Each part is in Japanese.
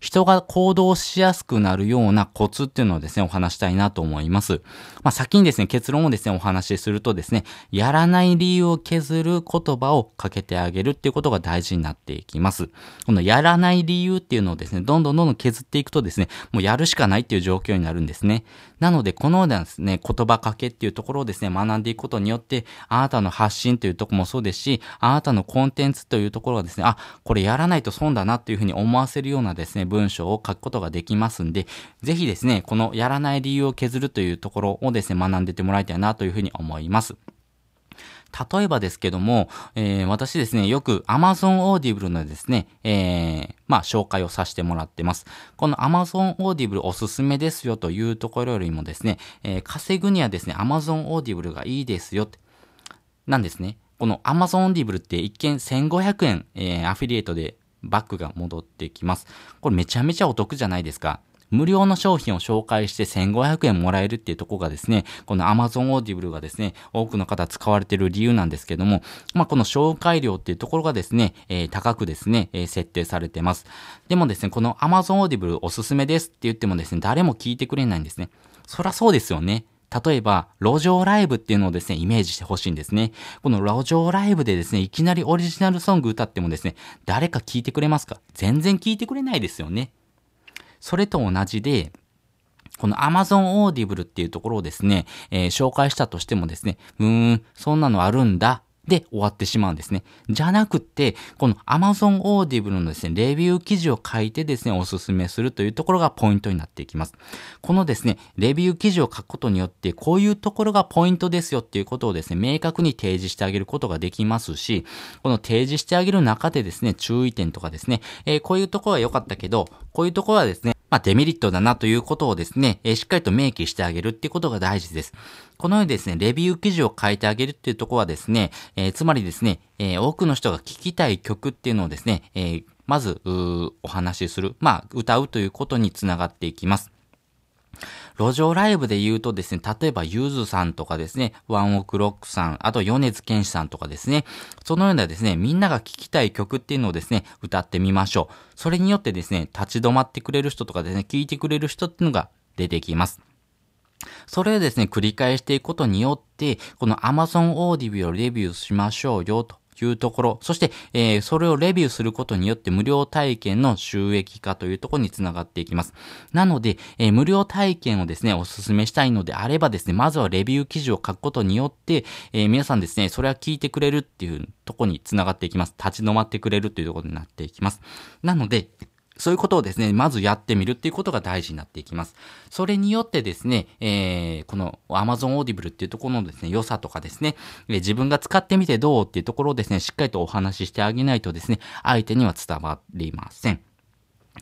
人が行動しやすくなるようなコツっていうのをですね、お話したいなと思います。まあ、先にですね、結論をですね、お話しするとですね、やらない理由を削る言葉をかけてあげるっていうことが大事になっていきます。このやらない理由っていうのをですね、どんどんどんどん削っていくとですね、もうやるしかないっていう状況になるんですね。なので、このようなですね、言葉かけっていうところをですね、学んでいくことによって、あなたの発信というとこもそうですし、あなたのコンテンツというところがですね、あ、これやらないと損だなっていうふうに思わせるようなですね、文章を書くことができますんで、ぜひですね、このやらない理由を削るというところをですね、学んでてもらいたいなというふうに思います。例えばですけども、えー、私ですね、よく Amazon Audible のですね、えー、まあ、紹介をさせてもらってます。この Amazon Audible おすすめですよというところよりもですね、えー、稼ぐにはですね、Amazon Audible がいいですよって、なんですね。この Amazon Audible って一見1500円、えー、アフィリエイトでバックが戻ってきます。これめちゃめちゃお得じゃないですか。無料の商品を紹介して1500円もらえるっていうところがですね、この Amazon Audible がですね、多くの方使われている理由なんですけども、まあ、この紹介料っていうところがですね、えー、高くですね、えー、設定されてます。でもですね、この Amazon Audible おすすめですって言ってもですね、誰も聞いてくれないんですね。そらそうですよね。例えば、路上ライブっていうのをですね、イメージしてほしいんですね。この路上ライブでですね、いきなりオリジナルソング歌ってもですね、誰か聞いてくれますか？全然聞いてくれないですよね。それと同じで、この Amazon Audible っていうところをですね、えー、紹介したとしてもですね、うーん、そんなのあるんだで終わってしまうんですね。じゃなくって、この Amazon Audible のですね、レビュー記事を書いてですね、おすすめするというところがポイントになっていきます。このですね、レビュー記事を書くことによって、こういうところがポイントですよっていうことをですね、明確に提示してあげることができますし、この提示してあげる中でですね、注意点とかですね、えー、こういうところは良かったけど、こういうところはですね、まあ、デメリットだなということをですね、えー、しっかりと明記してあげるっていうことが大事です。このようにですね、レビュー記事を書いてあげるっていうところはですね、えー、つまりですね、えー、多くの人が聴きたい曲っていうのをですね、え、まず、お話しする、まあ、歌うということにつながっていきます。路上ライブで言うとですね、例えばゆずさんとかですね、ワンオクロックさん、あと米津玄師さんとかですね、そのようなですね、みんなが聴きたい曲っていうのをですね、歌ってみましょう。それによってですね、立ち止まってくれる人とかですね、聴いてくれる人っていうのが出てきます。それをですね、繰り返していくことによって、この Amazon Audible をレビューしましょうよというところ、そして、えー、それをレビューすることによって無料体験の収益化というところにつながっていきます。なので、えー、無料体験をですね、お勧めしたいのであればですね、まずはレビュー記事を書くことによって、えー、皆さんですね、それは聞いてくれるっていうところにつながっていきます。立ち止まってくれるというところになっていきます。なので、そういうことをですね、まずやってみるっていうことが大事になっていきます。それによってですね、えー、この Amazon Audible っていうところのですね、良さとかですね、え、自分が使ってみてどうっていうところをですね、しっかりとお話ししてあげないとですね、相手には伝わりません。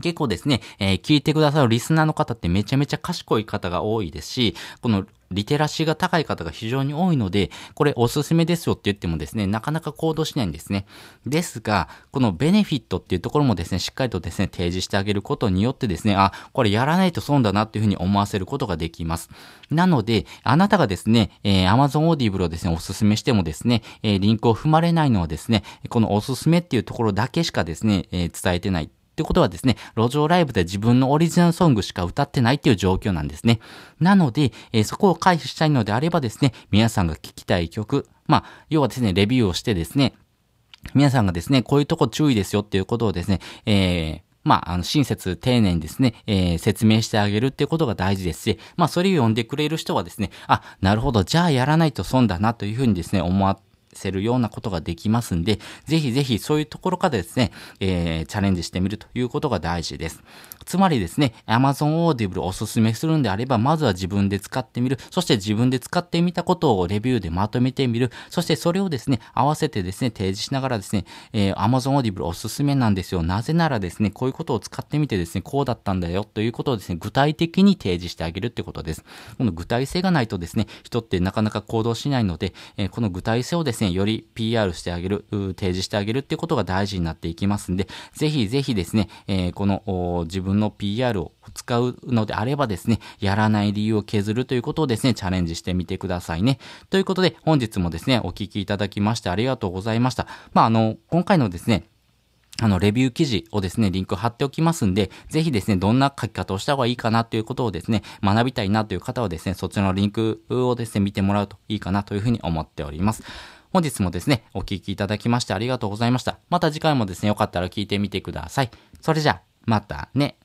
結構ですね、えー、聞いてくださるリスナーの方ってめちゃめちゃ賢い方が多いですし、このリテラシーが高い方が非常に多いので、これおすすめですよって言ってもですね、なかなか行動しないんですね。ですが、このベネフィットっていうところもですね、しっかりとですね、提示してあげることによってですね、あ、これやらないと損だなっていうふうに思わせることができます。なので、あなたがですね、えー、Amazon Audible をですね、おすすめしてもですね、えー、リンクを踏まれないのはですね、このおすすめっていうところだけしかですね、えー、伝えてない。ってことはですね、路上ライブで自分のオリジナルソングしか歌ってないっていう状況なんですね。なので、えー、そこを回避したいのであればですね、皆さんが聴きたい曲、まあ、要はですね、レビューをしてですね、皆さんがですね、こういうとこ注意ですよっていうことをですね、えー、まあ、あの、親切、丁寧にですね、えー、説明してあげるっていうことが大事ですし、まあ、それを読んでくれる人はですね、あ、なるほど、じゃあやらないと損だなというふうにですね、思って、せるようなことができますんで、ぜひぜひそういうところからですね、えー、チャレンジしてみるということが大事です。つまりですね、Amazon Audible おすすめするんであれば、まずは自分で使ってみる。そして自分で使ってみたことをレビューでまとめてみる。そしてそれをですね、合わせてですね、提示しながらですね、えー、Amazon Audible おすすめなんですよ。なぜならですね、こういうことを使ってみてですね、こうだったんだよということをですね、具体的に提示してあげるってことです。この具体性がないとですね、人ってなかなか行動しないので、えー、この具体性をですね、ですね、より PR してあげる、提示してあげるっていうことが大事になっていきますんで、ぜひぜひですね、えー、この自分の PR を使うのであればですね、やらない理由を削るということをですね、チャレンジしてみてくださいね。ということで、本日もですね、お聞きいただきましてありがとうございました。まあ、あの、今回のですね、あの、レビュー記事をですね、リンク貼っておきますんで、ぜひですね、どんな書き方をした方がいいかなということをですね、学びたいなという方はですね、そちらのリンクをですね、見てもらうといいかなというふうに思っております。本日もですね、お聴きいただきましてありがとうございました。また次回もですね、よかったら聞いてみてください。それじゃ、またね。